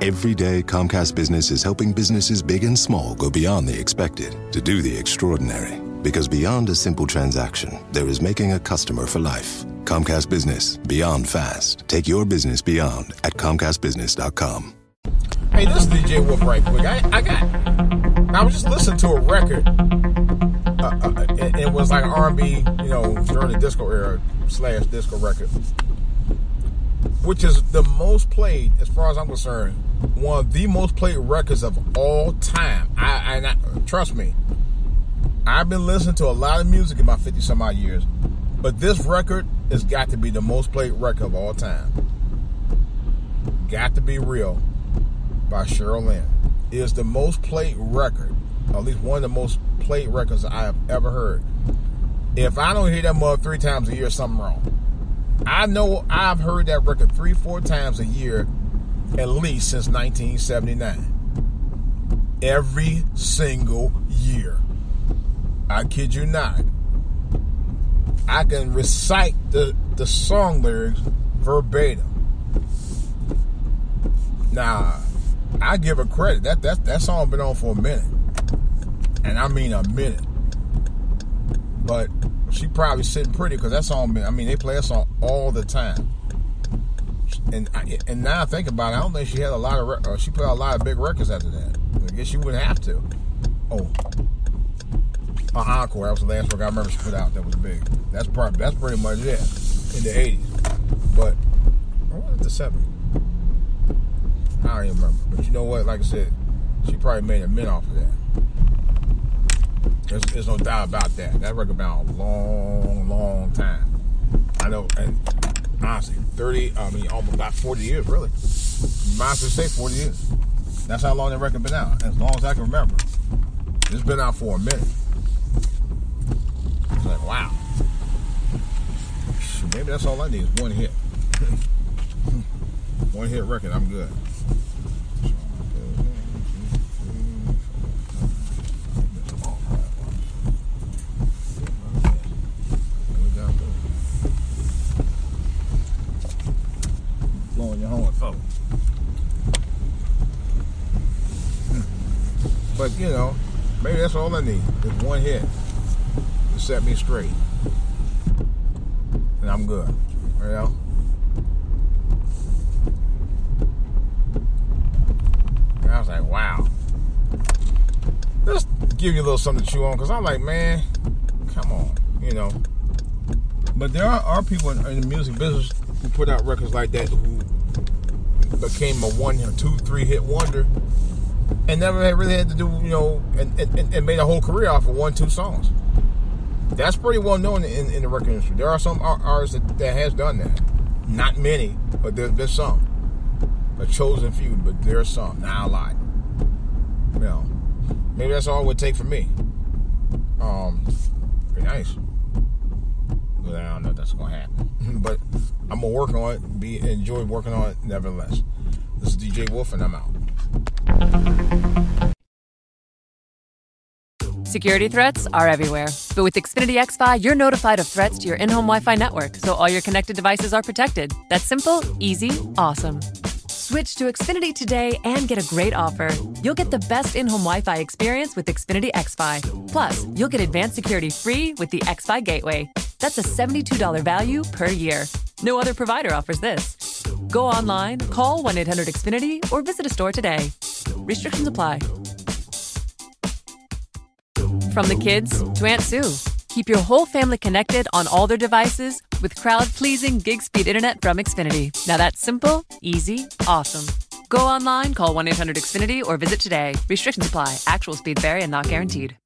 Every day, Comcast Business is helping businesses big and small go beyond the expected to do the extraordinary. Because beyond a simple transaction, there is making a customer for life. Comcast Business, beyond fast. Take your business beyond at ComcastBusiness.com. Hey, this is DJ Wolf right quick. I, I got, I was just listening to a record. Uh, uh, it, it was like R&B, you know, during the disco era slash disco record, which is the most played, as far as I'm concerned, one of the most played records of all time. I, I, trust me, I've been listening to a lot of music in my 50 some odd years, but this record has got to be the most played record of all time. Got to be real by Cheryl Lynn. It is the most played record, at least one of the most played records I have ever heard. If I don't hear that mother three times a year, something wrong. I know I've heard that record three, four times a year, at least since 1979. Every single year. I kid you not. I can recite the, the song lyrics verbatim. Now, I give her credit. That that that song been on for a minute, and I mean a minute. But she probably sitting pretty because that song. Been, I mean, they play that song all the time. And and now I think about it, I don't think she had a lot of. Uh, she put out a lot of big records after that. I guess she wouldn't have to. Oh, uh, Encore. That was the last record I remember she put out that was big. That's probably that's pretty much it in the '80s. But what was the '70s? I don't even remember. But you know what? Like I said, she probably made a mint off of that. There's, there's no doubt about that. That record been out a long, long time. I know, and honestly, 30, I mean, almost about 40 years, really. As say 40 years. That's how long that record been out, as long as I can remember. It's been out for a minute. It's like, wow. Maybe that's all I need is one hit. one hit record, I'm good. But you know, maybe that's all I need. Just one hit to set me straight. And I'm good. You know? And I was like, wow. Let's give you a little something to chew on, because I'm like, man, come on, you know. But there are, are people in, in the music business who put out records like that who became a one, two, three hit wonder and never had really had to do, you know, and, and, and made a whole career off of one, two songs. That's pretty well known in, in the record industry. There are some artists that, that has done that. Not many, but there's been some. A chosen few, but there's some. Now a lot. You know, maybe that's all it would take for me. Um, be nice. But I don't know if that's gonna happen. but I'm gonna work on it. Be enjoy working on it nevertheless. This is DJ Wolf, and I'm out. Security threats are everywhere. But with Xfinity XFi, you're notified of threats to your in home Wi Fi network, so all your connected devices are protected. That's simple, easy, awesome. Switch to Xfinity today and get a great offer. You'll get the best in home Wi Fi experience with Xfinity XFi. Plus, you'll get advanced security free with the XFi Gateway. That's a $72 value per year. No other provider offers this. Go online, call 1 800 Xfinity, or visit a store today. Restrictions apply. From the kids to Aunt Sue, keep your whole family connected on all their devices with crowd pleasing gig speed internet from Xfinity. Now that's simple, easy, awesome. Go online, call 1 800 Xfinity, or visit today. Restrictions apply. Actual speeds vary and not guaranteed.